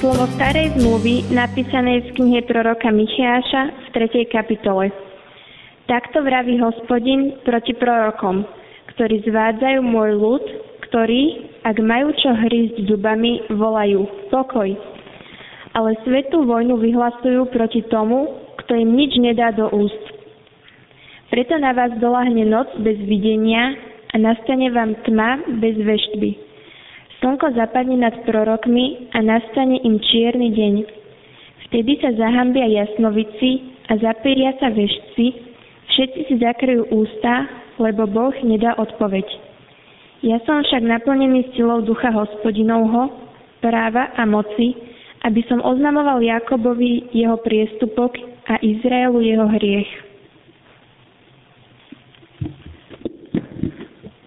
Slovo starej zmluvy, napísané v knihe proroka Micheáša v 3. kapitole. Takto vraví hospodin proti prorokom, ktorí zvádzajú môj ľud ktorí, ak majú čo hrísť zubami, volajú pokoj. Ale svetú vojnu vyhlasujú proti tomu, kto im nič nedá do úst. Preto na vás doláhne noc bez videnia a nastane vám tma bez veštby. Slnko zapadne nad prorokmi a nastane im čierny deň. Vtedy sa zahambia jasnovici a zapíria sa veštci, všetci si zakryjú ústa, lebo Boh nedá odpoveď. Ja som však naplnený silou ducha hospodinovho, práva a moci, aby som oznamoval Jakobovi jeho priestupok a Izraelu jeho hriech.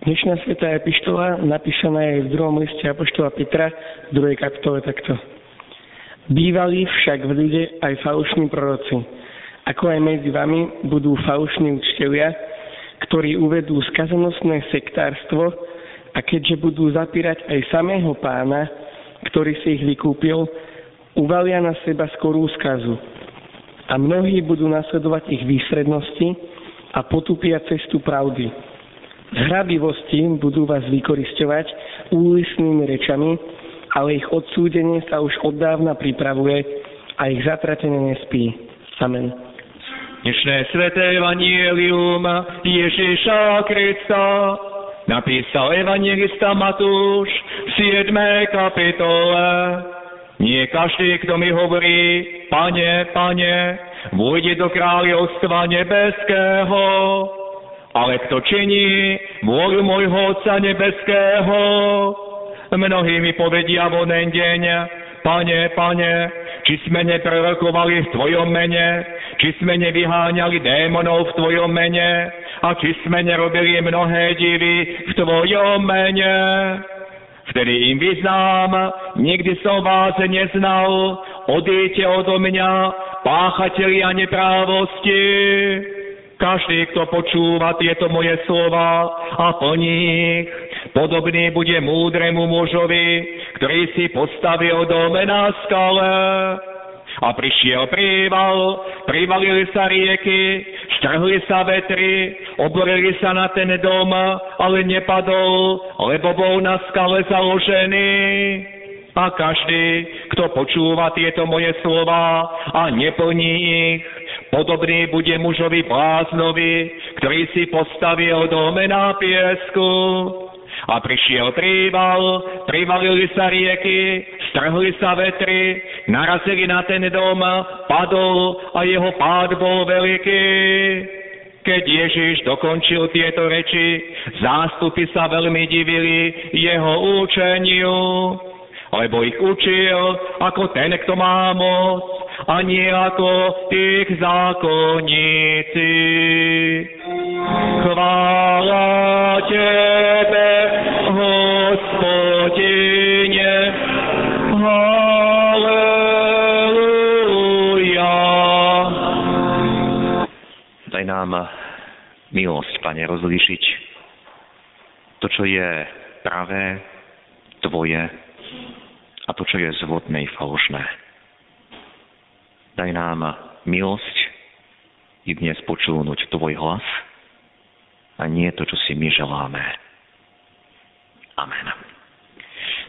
Dnešná svetá epištola napísaná je v druhom liste Apoštola Petra v druhej kapitole takto. Bývali však v ľude aj falošní proroci, ako aj medzi vami budú falošní učiteľia, ktorí uvedú skazonostné sektárstvo a keďže budú zapírať aj samého pána, ktorý si ich vykúpil, uvalia na seba skorú skazu. A mnohí budú nasledovať ich výsrednosti a potupia cestu pravdy. Hrabivosti budú vás vykoristovať úlisnými rečami, ale ich odsúdenie sa už od dávna pripravuje a ich zatratenie nespí. Amen. Dnešné sveté evanielium Ježiša Krista napísal evangelista Matúš v 7. kapitole. Nie každý, kto mi hovorí, pane, pane, vôjde do kráľovstva nebeského, ale kto činí vôľu môjho Otca nebeského. Mnohí mi povedia v onen deň, pane, pane, či sme neprorokovali v Tvojom mene, či sme nevyháňali démonov v Tvojom mene a či sme nerobili mnohé divy v Tvojom mene. Vtedy im vyznám, nikdy som vás neznal, odíte odo mňa, páchatelia neprávosti. Každý, kto počúva tieto moje slova a plní ich, podobný bude múdremu mužovi, ktorý si postavil dome na skale. A prišiel príval, privalili sa rieky, štrhli sa vetry, oborili sa na ten dom, ale nepadol, lebo bol na skale založený. A každý, kto počúva tieto moje slova a neplní ich, podobný bude mužovi bláznovi, ktorý si postavil dome na piesku. A prišiel príval, privalili sa rieky, strhli sa vetry, narazili na ten dom, padol a jeho pád bol veľký. Keď Ježiš dokončil tieto reči, zástupy sa veľmi divili jeho účeniu, lebo ich učil ako ten, kto má moc, a nie ako tých zákonníci. Chvála Tebe, Hospodine, Halleluja. Daj nám milosť, Pane, rozlíšiť to, čo je pravé, Tvoje a to, čo je zvodné i falošné. Daj nám milosť i dnes počúvnuť Tvoj hlas a nie to, čo si my želáme. Amen.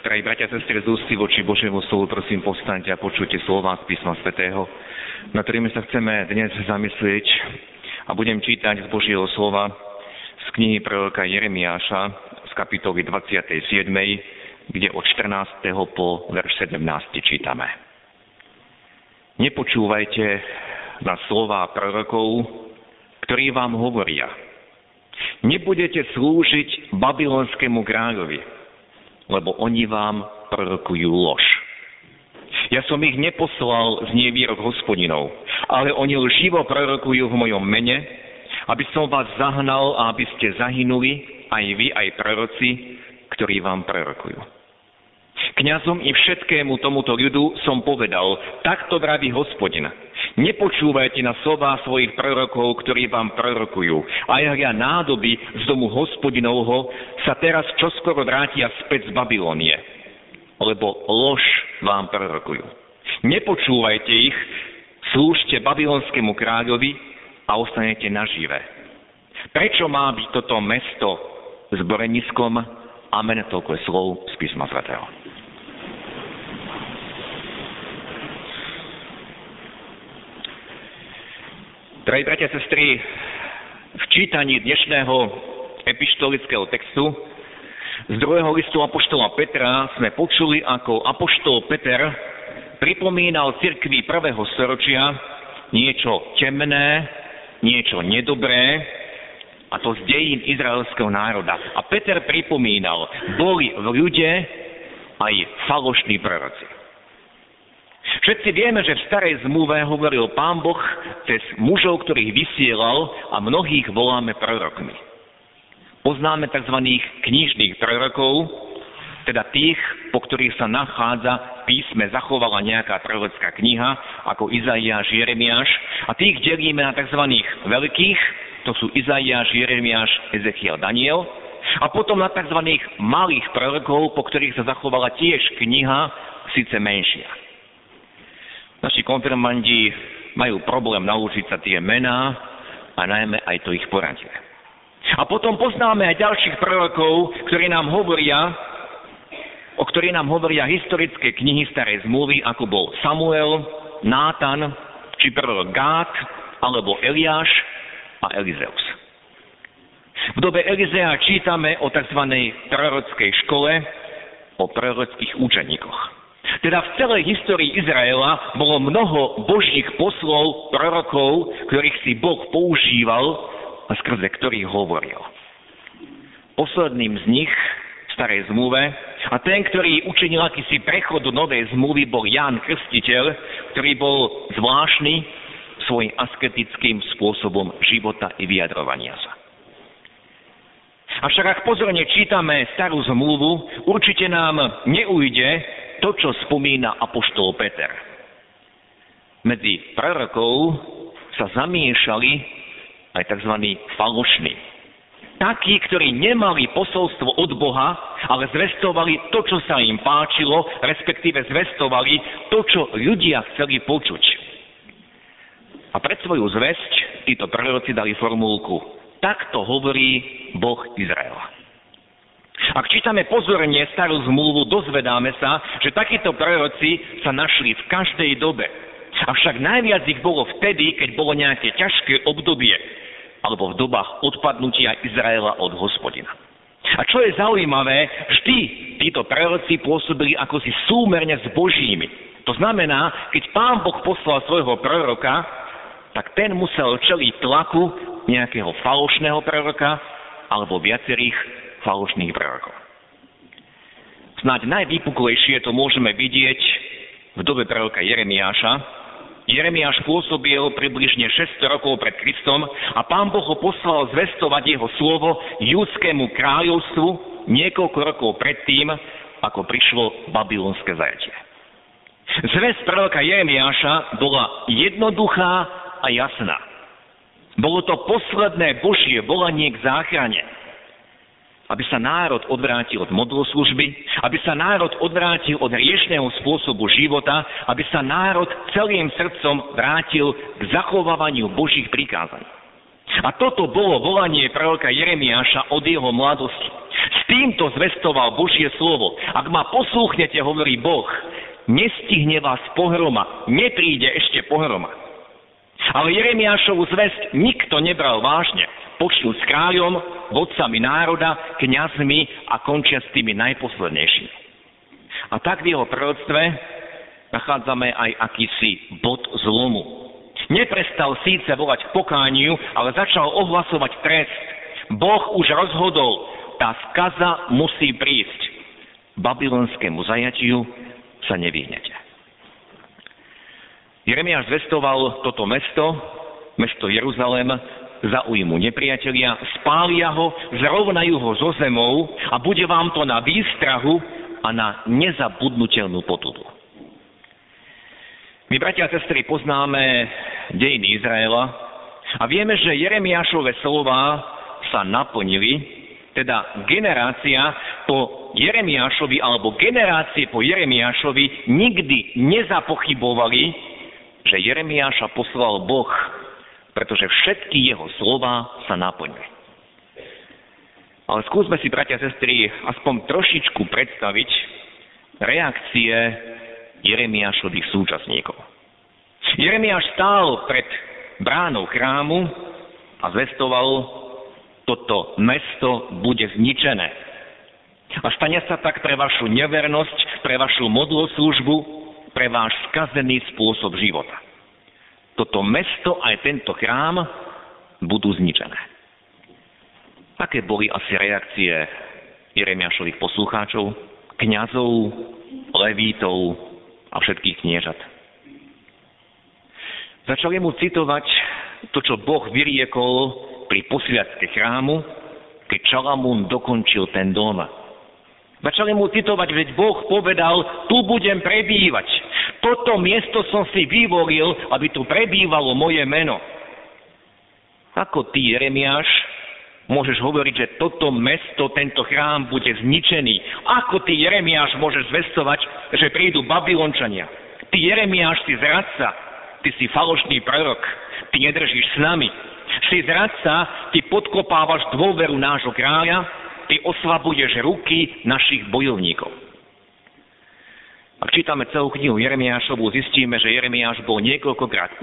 Drahí bratia a sestry, z ústy voči Božiemu slovu, prosím, povstaňte a počujte slova z písma svätého, na ktorými sa chceme dnes zamyslieť a budem čítať z Božieho slova z knihy proroka Jeremiáša z kapitoly 27 kde od 14. po verš 17 čítame. Nepočúvajte na slova prorokov, ktorí vám hovoria. Nebudete slúžiť babylonskému kráľovi, lebo oni vám prorokujú lož. Ja som ich neposlal z nevýrok hospodinov, ale oni lživo prorokujú v mojom mene, aby som vás zahnal a aby ste zahynuli, aj vy, aj proroci, ktorí vám prorokujú. Kňazom i všetkému tomuto ľudu som povedal, takto vraví hospodin. Nepočúvajte na slova svojich prorokov, ktorí vám prorokujú. A ja nádoby z domu hospodinovho sa teraz čoskoro vrátia späť z Babilónie. Lebo lož vám prorokujú. Nepočúvajte ich, slúžte babylonskému kráľovi a ostanete nažive. Prečo má byť toto mesto zboreniskom? Amen, toľko je slov z písma svätého. Drahí bratia a sestry, v čítaní dnešného epištolického textu z druhého listu Apoštola Petra sme počuli, ako Apoštol Peter pripomínal cirkvi prvého storočia niečo temné, niečo nedobré, a to z dejín izraelského národa. A Peter pripomínal, boli v ľude aj falošní proroci. Všetci vieme, že v starej zmluve hovoril pán Boh cez mužov, ktorých vysielal a mnohých voláme prorokmi. Poznáme tzv. knižných prorokov, teda tých, po ktorých sa nachádza v písme, zachovala nejaká prorocká kniha, ako Izaiáš, Jeremiáš, a tých delíme na tzv. veľkých, to sú Izaiáš, Jeremiáš, Ezechiel, Daniel, a potom na tzv. malých prorokov, po ktorých sa zachovala tiež kniha, síce menšia. Naši konfirmandi majú problém naučiť sa tie mená a najmä aj to ich poradie. A potom poznáme aj ďalších prorokov, ktorí nám hovoria, o ktorí nám hovoria historické knihy starej zmluvy, ako bol Samuel, Nátan, či prorok Gát, alebo Eliáš a Elizeus. V dobe Elizea čítame o tzv. prorockej škole, o prorockých učeníkoch. Teda v celej histórii Izraela bolo mnoho božích poslov, prorokov, ktorých si Boh používal a skrze ktorých hovoril. Posledným z nich v starej zmluve a ten, ktorý učinil akýsi prechod do novej zmluvy, bol Ján Krstiteľ, ktorý bol zvláštny svojim asketickým spôsobom života i vyjadrovania sa. Avšak ak pozorne čítame starú zmluvu, určite nám neujde, to, čo spomína apoštol Peter. Medzi prorokov sa zamiešali aj tzv. falošní. Takí, ktorí nemali posolstvo od Boha, ale zvestovali to, čo sa im páčilo, respektíve zvestovali to, čo ľudia chceli počuť. A pred svoju zväzť títo proroci dali formulku Takto hovorí Boh Izraela. Ak čítame pozorne starú zmluvu, dozvedáme sa, že takíto proroci sa našli v každej dobe. Avšak najviac ich bolo vtedy, keď bolo nejaké ťažké obdobie, alebo v dobách odpadnutia Izraela od hospodina. A čo je zaujímavé, vždy títo proroci pôsobili ako si súmerne s Božími. To znamená, keď pán Boh poslal svojho proroka, tak ten musel čeliť tlaku nejakého falošného proroka alebo viacerých falošných prorokov. Snáď najvýpuklejšie to môžeme vidieť v dobe proroka Jeremiáša. Jeremiáš pôsobil približne 600 rokov pred Kristom a pán Boh ho poslal zvestovať jeho slovo judskému kráľovstvu niekoľko rokov predtým, ako prišlo babylonské zajatie. Zves proroka Jeremiáša bola jednoduchá a jasná. Bolo to posledné Božie volanie k záchrane aby sa národ odvrátil od modloslužby, aby sa národ odvrátil od riešného spôsobu života, aby sa národ celým srdcom vrátil k zachovávaniu Božích prikázaní. A toto bolo volanie proroka Jeremiáša od jeho mladosti. S týmto zvestoval Božie slovo. Ak ma poslúchnete, hovorí Boh, nestihne vás pohroma, nepríde ešte pohroma. Ale Jeremiášovu zväzť nikto nebral vážne počnú s kráľom, vodcami národa, kňazmi a končia s tými najposlednejšími. A tak v jeho proroctve nachádzame aj akýsi bod zlomu. Neprestal síce volať k pokániu, ale začal ohlasovať trest. Boh už rozhodol, tá skaza musí prísť. Babylonskému zajatiu sa nevyhnete. Jeremiáš zvestoval toto mesto, mesto Jeruzalém, zaujmu nepriatelia, spália ho, zrovnajú ho zo zemou a bude vám to na výstrahu a na nezabudnutelnú potudu. My, bratia a sestry, poznáme dejiny Izraela a vieme, že Jeremiášové slova sa naplnili, teda generácia po Jeremiášovi alebo generácie po Jeremiášovi nikdy nezapochybovali, že Jeremiáša poslal Boh, pretože všetky jeho slova sa naplňujú. Ale skúsme si, bratia a sestry, aspoň trošičku predstaviť reakcie Jeremiášových súčasníkov. Jeremiáš stál pred bránou chrámu a zvestoval, toto mesto bude zničené. A stane sa tak pre vašu nevernosť, pre vašu modloslužbu, pre váš skazený spôsob života. Toto mesto aj tento chrám budú zničené. Aké boli asi reakcie Jeremiášových poslucháčov, kňazov, levítov a všetkých kniežat? Začali mu citovať to, čo Boh vyriekol pri posviacke chrámu, keď Čalamún dokončil ten dom. Začali mu citovať, veď Boh povedal, tu budem prebývať. Toto miesto som si vyvolil, aby tu prebývalo moje meno. Ako ty, Jeremiáš, môžeš hovoriť, že toto mesto, tento chrám bude zničený? Ako ty, Jeremiáš, môžeš zvestovať, že prídu Babylončania? Ty, Jeremiáš, si zradca, ty si falošný prorok, ty nedržíš s nami. Si zradca, ty podkopávaš dôveru nášho kráľa, ty oslabuješ ruky našich bojovníkov. Ak čítame celú knihu Jeremiášovu, zistíme, že Jeremiáš bol niekoľkokrát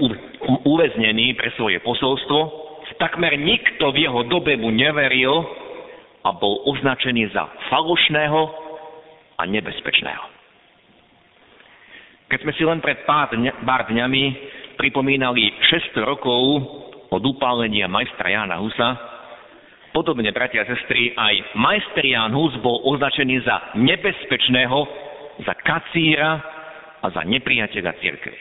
uväznený pre svoje posolstvo. Takmer nikto v jeho dobe mu neveril a bol označený za falošného a nebezpečného. Keď sme si len pred pár, dňa, pár dňami pripomínali 600 rokov od upálenia majstra Jana Husa, podobne, bratia a sestry, aj majster Jan Hus bol označený za nebezpečného za kacíra a za nepriateľa cirkvi.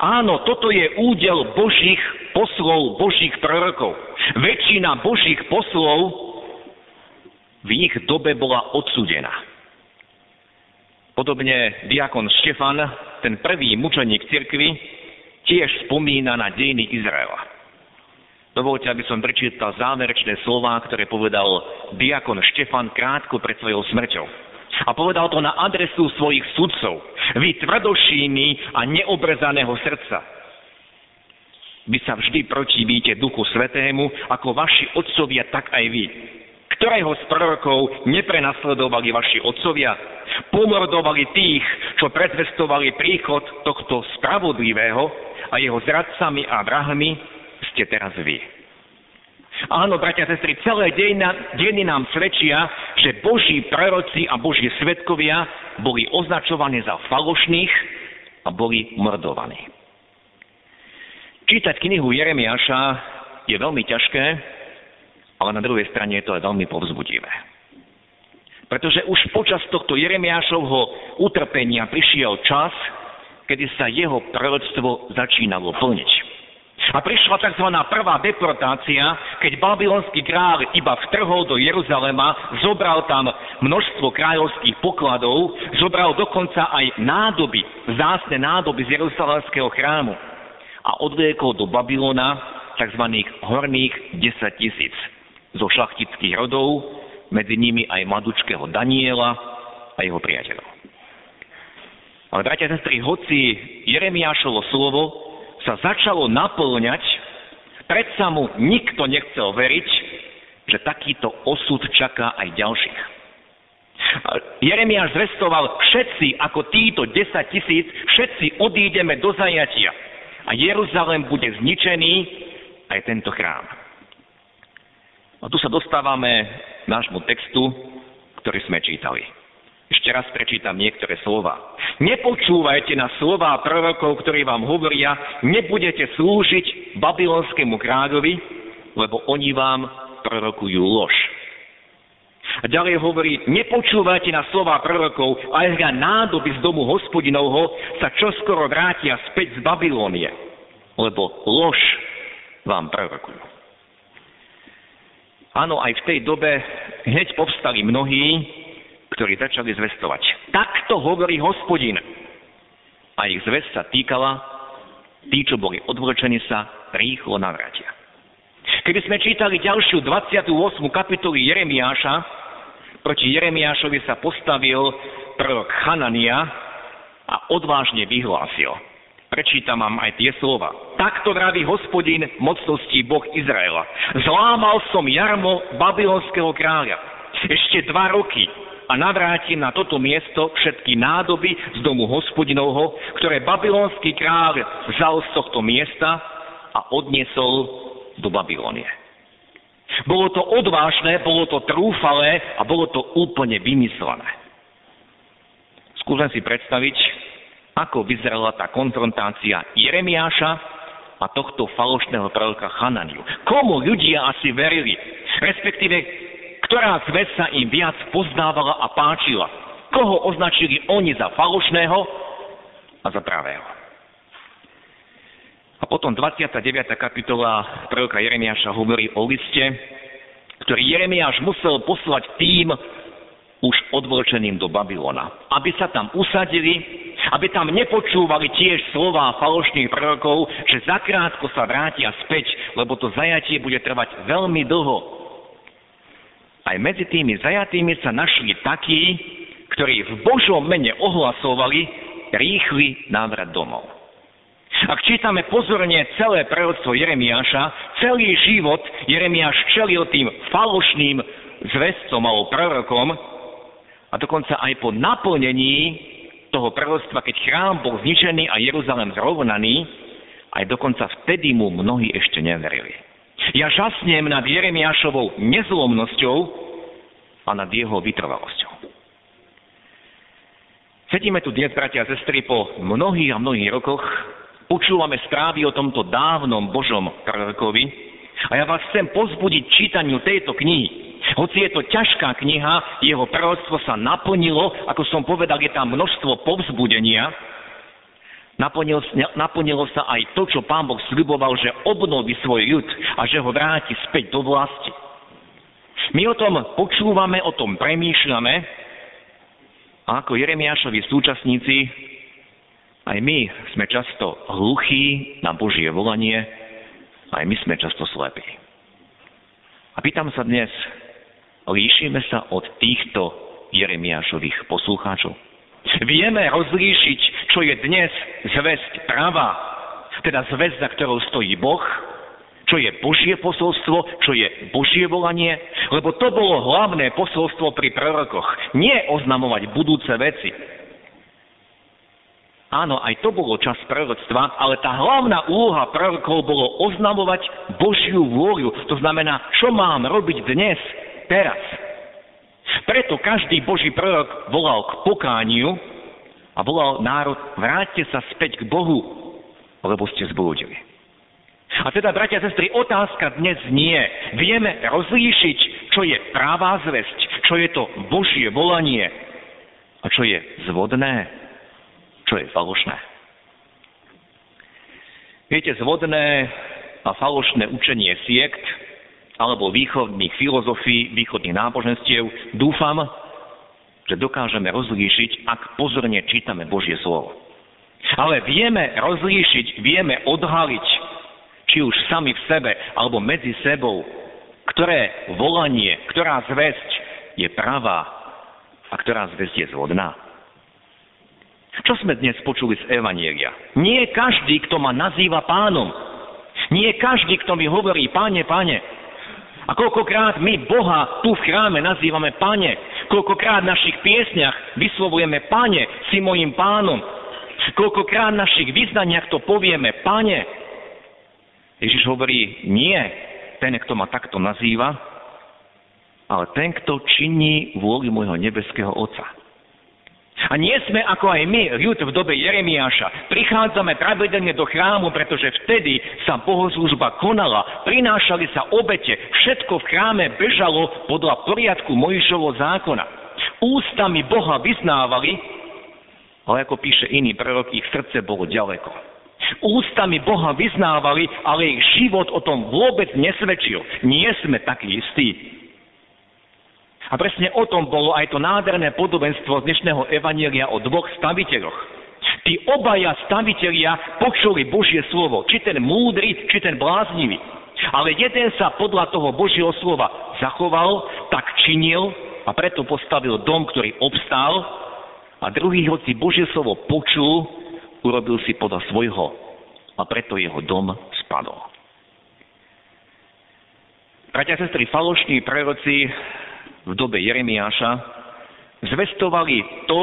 Áno, toto je údel Božích poslov, Božích prorokov. Väčšina Božích poslov v ich dobe bola odsudená. Podobne diakon Štefan, ten prvý mučeník cirkvy, tiež spomína na dejiny Izraela. Dovolte, aby som prečítal záverečné slová, ktoré povedal diakon Štefan krátko pred svojou smrťou. A povedal to na adresu svojich sudcov. Vy tvrdošíny a neobrezaného srdca. Vy sa vždy protivíte Duchu Svetému, ako vaši otcovia, tak aj vy. Ktorého z prorokov neprenasledovali vaši otcovia? Pomordovali tých, čo predvestovali príchod tohto spravodlivého a jeho zradcami a vrahmi ste teraz vy. Áno, bratia a sestry, celé dejiny nám svedčia, že Boží proroci a Boží svetkovia boli označovaní za falošných a boli mordovaní. Čítať knihu Jeremiáša je veľmi ťažké, ale na druhej strane je to aj veľmi povzbudivé. Pretože už počas tohto Jeremiášovho utrpenia prišiel čas, kedy sa jeho proroctvo začínalo plniť. A prišla tzv. prvá deportácia, keď babylonský kráľ iba vtrhol do Jeruzalema, zobral tam množstvo kráľovských pokladov, zobral dokonca aj nádoby, zásne nádoby z Jeruzalemského chrámu a odviekol do Babylona tzv. horných 10 tisíc zo šlachtických rodov, medzi nimi aj mladučkého Daniela a jeho priateľov. Ale bratia a sestry, hoci Jeremiášovo slovo sa začalo naplňať, predsa mu nikto nechcel veriť, že takýto osud čaká aj ďalších. Jeremiáš zvestoval, všetci ako títo 10 tisíc, všetci odídeme do zajatia a Jeruzalém bude zničený, aj tento chrám. A tu sa dostávame k nášmu textu, ktorý sme čítali. Ešte raz prečítam niektoré slova. Nepočúvajte na slova prorokov, ktorí vám hovoria, nebudete slúžiť babylonskému kráľovi, lebo oni vám prorokujú lož. A ďalej hovorí, nepočúvajte na slova prorokov, aj hľa nádoby z domu hospodinovho sa čoskoro vrátia späť z Babilónie, lebo lož vám prorokujú. Áno, aj v tej dobe hneď povstali mnohí, ktorí začali zvestovať. Takto hovorí hospodin. A ich zvest sa týkala, tí, čo boli odvlečení sa, rýchlo navrátia. Keby sme čítali ďalšiu 28. kapitolu Jeremiáša, Proti Jeremiášovi sa postavil prorok Chanania a odvážne vyhlásil. Prečítam vám aj tie slova. Takto vraví hospodin mocností Boh Izraela. Zlámal som jarmo babylonského kráľa. Ešte dva roky a navrátim na toto miesto všetky nádoby z domu hospodinovho, ktoré babylonský kráľ vzal z tohto miesta a odniesol do Babylonie. Bolo to odvážne, bolo to trúfalé a bolo to úplne vymyslené. Skúsim si predstaviť, ako vyzerala tá konfrontácia Jeremiáša a tohto falošného proroka Chananiu. Komu ľudia asi verili? Respektíve, ktorá zväz sa im viac poznávala a páčila? Koho označili oni za falošného a za pravého? A potom 29. kapitola proroka Jeremiáša hovorí o liste, ktorý Jeremiáš musel poslať tým už odvlčeným do Babylona. Aby sa tam usadili, aby tam nepočúvali tiež slová falošných prorokov, že zakrátko sa vrátia späť, lebo to zajatie bude trvať veľmi dlho. Aj medzi tými zajatými sa našli takí, ktorí v Božom mene ohlasovali rýchly návrat domov. Ak čítame pozorne celé prerodstvo Jeremiáša, celý život Jeremiáš čelil tým falošným zväzcom alebo prorokom a dokonca aj po naplnení toho prerodstva, keď chrám bol zničený a Jeruzalem zrovnaný, aj dokonca vtedy mu mnohí ešte neverili. Ja žasnem nad Jeremiášovou nezlomnosťou a nad jeho vytrvalosťou. Sedíme tu dnes, bratia a sestry, po mnohých a mnohých rokoch Počúvame správy o tomto dávnom Božom prorokovi a ja vás chcem pozbudiť čítaniu tejto knihy. Hoci je to ťažká kniha, jeho proroctvo sa naplnilo, ako som povedal, je tam množstvo povzbudenia. Naplnilo, naplnilo sa aj to, čo pán Boh sľuboval, že obnoví svoj ľud a že ho vráti späť do vlasti. My o tom počúvame, o tom premýšľame a ako Jeremiášovi súčasníci aj my sme často hluchí na Božie volanie, aj my sme často slepí. A pýtam sa dnes, líšime sa od týchto Jeremiášových poslucháčov? Vieme rozlíšiť, čo je dnes zväzť práva, teda zväzť, za ktorou stojí Boh, čo je Božie posolstvo, čo je Božie volanie, lebo to bolo hlavné posolstvo pri prorokoch. Nie oznamovať budúce veci, Áno, aj to bolo čas proroctva, ale tá hlavná úloha prorokov bolo oznamovať Božiu vôľu. To znamená, čo mám robiť dnes, teraz. Preto každý Boží prorok volal k pokániu a volal národ, vráťte sa späť k Bohu, lebo ste zblúdili. A teda, bratia a sestry, otázka dnes nie. Vieme rozlíšiť, čo je pravá zväzť, čo je to Božie volanie a čo je zvodné čo je falošné. Viete, zvodné a falošné učenie siekt alebo východných filozofií, východných náboženstiev, dúfam, že dokážeme rozlíšiť, ak pozorne čítame Božie slovo. Ale vieme rozlíšiť, vieme odhaliť, či už sami v sebe alebo medzi sebou, ktoré volanie, ktorá zväzť je pravá a ktorá zväzť je zvodná. Čo sme dnes počuli z Evanielia? Nie každý, kto ma nazýva pánom. Nie každý, kto mi hovorí, páne, páne. A koľkokrát my Boha tu v chráme nazývame páne. Koľkokrát v našich piesniach vyslovujeme páne, si mojim pánom. Koľkokrát v našich vyznaniach to povieme páne. Ježiš hovorí, nie ten, kto ma takto nazýva, ale ten, kto činí vôľu môjho nebeského Otca. A nie sme ako aj my, ľud v dobe Jeremiáša. Prichádzame pravidelne do chrámu, pretože vtedy sa bohoslužba konala, prinášali sa obete, všetko v chráme bežalo podľa poriadku Mojžišovho zákona. Ústami Boha vyznávali, ale ako píše iný prorok, ich srdce bolo ďaleko. Ústami Boha vyznávali, ale ich život o tom vôbec nesvedčil. Nie sme takí istí. A presne o tom bolo aj to nádherné podobenstvo dnešného evanielia o dvoch staviteľoch. Tí obaja stavitelia počuli Božie slovo, či ten múdry, či ten bláznivý. Ale jeden sa podľa toho Božieho slova zachoval, tak činil a preto postavil dom, ktorý obstál a druhý, hoci Božie slovo počul, urobil si podľa svojho a preto jeho dom spadol. Bratia a sestry, falošní proroci v dobe Jeremiáša zvestovali to,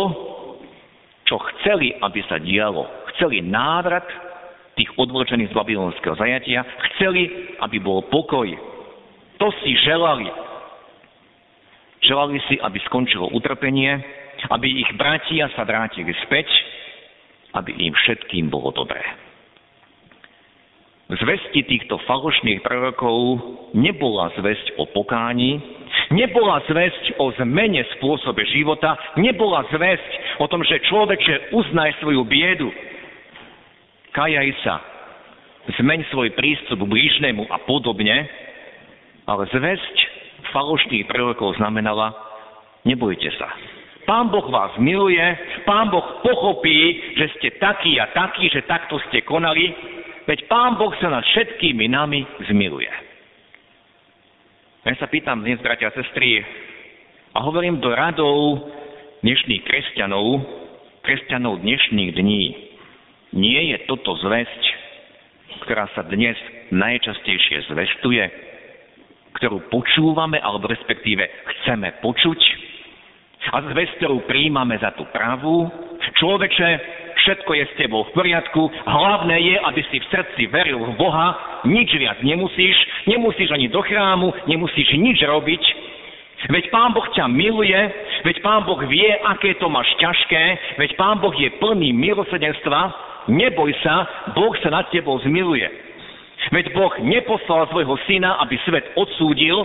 čo chceli, aby sa dialo. Chceli návrat tých odvlčených z babylonského zajatia, chceli, aby bol pokoj. To si želali. Želali si, aby skončilo utrpenie, aby ich bratia sa vrátili späť, aby im všetkým bolo dobré. Zvesti týchto falošných prorokov nebola zväzť o pokáni, Nebola zväzť o zmene spôsobe života, nebola zväzť o tom, že človeče uznaj svoju biedu. Kajaj sa, zmeň svoj prístup k blížnemu a podobne, ale zväzť falošných prorokov znamenala, nebojte sa. Pán Boh vás miluje, Pán Boh pochopí, že ste takí a takí, že takto ste konali, veď Pán Boh sa nad všetkými nami zmiluje. Ja sa pýtam dnes, bratia a sestry, a hovorím do radov dnešných kresťanov, kresťanov dnešných dní. Nie je toto zväzť, ktorá sa dnes najčastejšie zvestuje, ktorú počúvame, alebo respektíve chceme počuť, a zväzť, ktorú príjmame za tú pravú. Človeče, všetko je s tebou v poriadku, hlavné je, aby si v srdci veril v Boha, nič viac nemusíš, nemusíš ani do chrámu, nemusíš nič robiť, Veď Pán Boh ťa miluje, veď Pán Boh vie, aké to máš ťažké, veď Pán Boh je plný milosedenstva, neboj sa, Boh sa nad tebou zmiluje. Veď Boh neposlal svojho syna, aby svet odsúdil,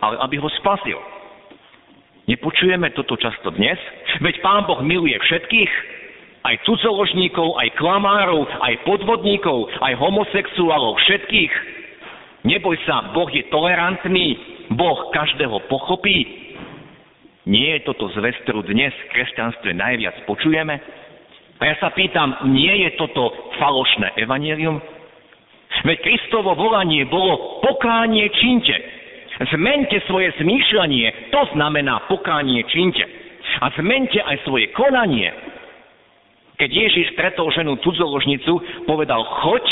ale aby ho spasil. Nepočujeme toto často dnes? Veď Pán Boh miluje všetkých, aj cudzoložníkov, aj klamárov, aj podvodníkov, aj homosexuálov, všetkých. Neboj sa, Boh je tolerantný, Boh každého pochopí. Nie je toto zväz, ktorú dnes v kresťanstve najviac počujeme? A ja sa pýtam, nie je toto falošné evanelium? Veď Kristovo volanie bolo pokánie činte. Zmente svoje zmýšľanie, to znamená pokánie činte. A zmente aj svoje konanie, keď Ježiš stretol ženu cudzoložnicu, povedal, choď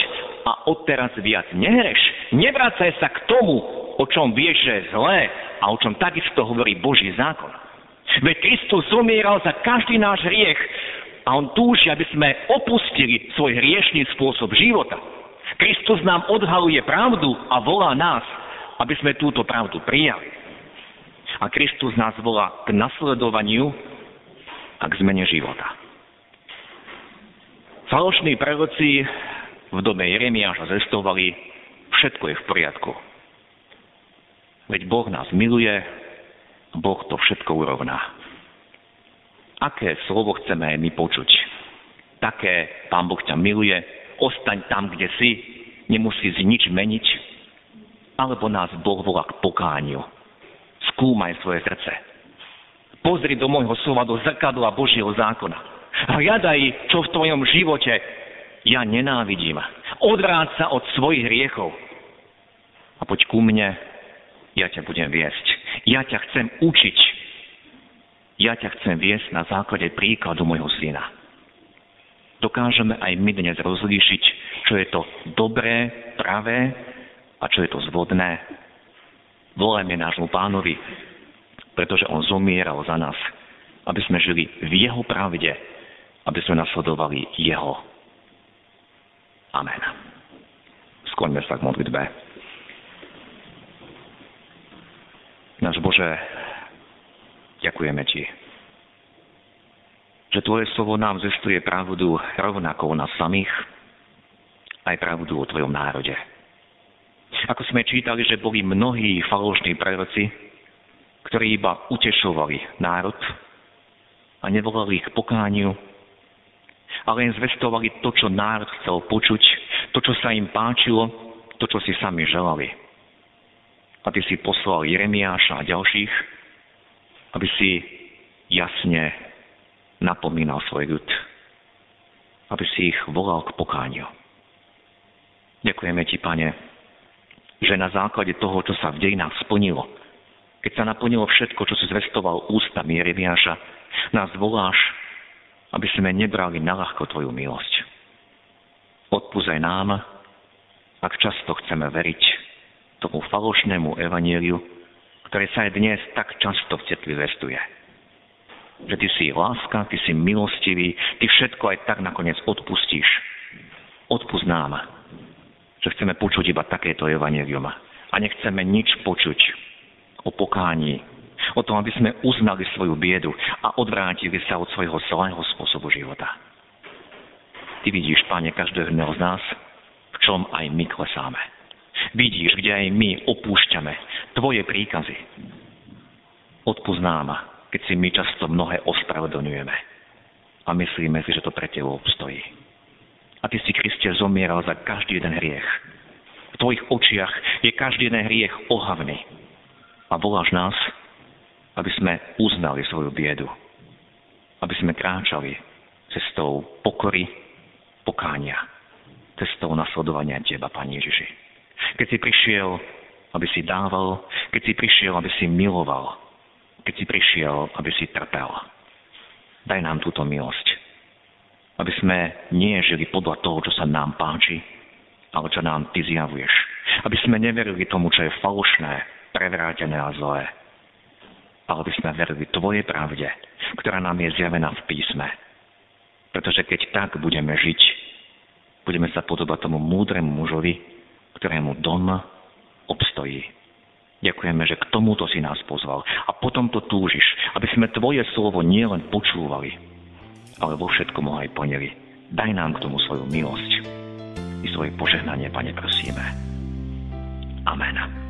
a odteraz viac nehreš. Nevracaj sa k tomu, o čom vieš, že je zlé a o čom takisto hovorí Boží zákon. Veď Kristus zomieral za každý náš hriech a on túži, aby sme opustili svoj hriešný spôsob života. Kristus nám odhaluje pravdu a volá nás, aby sme túto pravdu prijali. A Kristus nás volá k nasledovaniu a k zmene života. Falošní proroci v dobe Jeremiáša zestovali, všetko je v poriadku. Veď Boh nás miluje, Boh to všetko urovná. Aké slovo chceme my počuť? Také, Pán Boh ťa miluje, ostaň tam, kde si, nemusí si nič meniť, alebo nás Boh volá k pokániu. Skúmaj svoje srdce. Pozri do môjho slova, do zrkadla Božieho zákona Hľadaj, čo v tvojom živote ja nenávidím. Odvráť sa od svojich hriechov. A poď ku mne, ja ťa budem viesť. Ja ťa chcem učiť. Ja ťa chcem viesť na základe príkladu môjho syna. Dokážeme aj my dnes rozlíšiť, čo je to dobré, pravé a čo je to zvodné. Volajme nášmu pánovi, pretože on zomieral za nás, aby sme žili v jeho pravde, aby sme nasledovali Jeho. Amen. Skloňme sa k modlitbe. Náš Bože, ďakujeme Ti. že Tvoje slovo nám zestuje pravdu rovnako o nás samých, aj pravdu o Tvojom národe. Ako sme čítali, že boli mnohí falošní proroci, ktorí iba utešovali národ a nevolali ich pokániu, ale len zvestovali to, čo národ chcel počuť, to, čo sa im páčilo, to, čo si sami želali. A ty si poslal Jeremiáša a ďalších, aby si jasne napomínal svoj ľud, aby si ich volal k pokániu. Ďakujeme ti, pane, že na základe toho, čo sa v dejinách splnilo, keď sa naplnilo všetko, čo si zvestoval ústami Jeremiáša, nás voláš, aby sme nebrali na ľahko Tvoju milosť. Odpúzaj nám, ak často chceme veriť tomu falošnému evanieliu, ktoré sa aj dnes tak často v cerkvi zvestuje. Že Ty si láska, Ty si milostivý, Ty všetko aj tak nakoniec odpustíš. Odpust nám, že chceme počuť iba takéto evanelium a nechceme nič počuť o pokání, o tom, aby sme uznali svoju biedu a odvrátili sa od svojho zlého spôsobu života. Ty vidíš, Pane, každého z nás, v čom aj my klesáme. Vidíš, kde aj my opúšťame Tvoje príkazy. Odpoznám, keď si my často mnohé ospravedlňujeme a myslíme si, že to pre Tebou obstojí. A Ty si, Kriste, zomieral za každý jeden hriech. V Tvojich očiach je každý jeden hriech ohavný. A voláš nás, aby sme uznali svoju biedu. Aby sme kráčali cestou pokory, pokánia. Cestou nasledovania Teba, Pani Ježiši. Keď si prišiel, aby si dával, keď si prišiel, aby si miloval, keď si prišiel, aby si trpel. Daj nám túto milosť aby sme nie žili podľa toho, čo sa nám páči, ale čo nám Ty zjavuješ. Aby sme neverili tomu, čo je falošné, prevrátené a zlé. Ale aby sme verili Tvojej pravde, ktorá nám je zjavená v písme. Pretože keď tak budeme žiť, budeme sa podobať tomu múdremu mužovi, ktorému dom obstojí. Ďakujeme, že k tomuto si nás pozval. A potom to túžiš, aby sme Tvoje slovo nielen počúvali, ale vo všetkom ho aj plnili. Daj nám k tomu svoju milosť i svoje požehnanie, Pane, prosíme. Amen.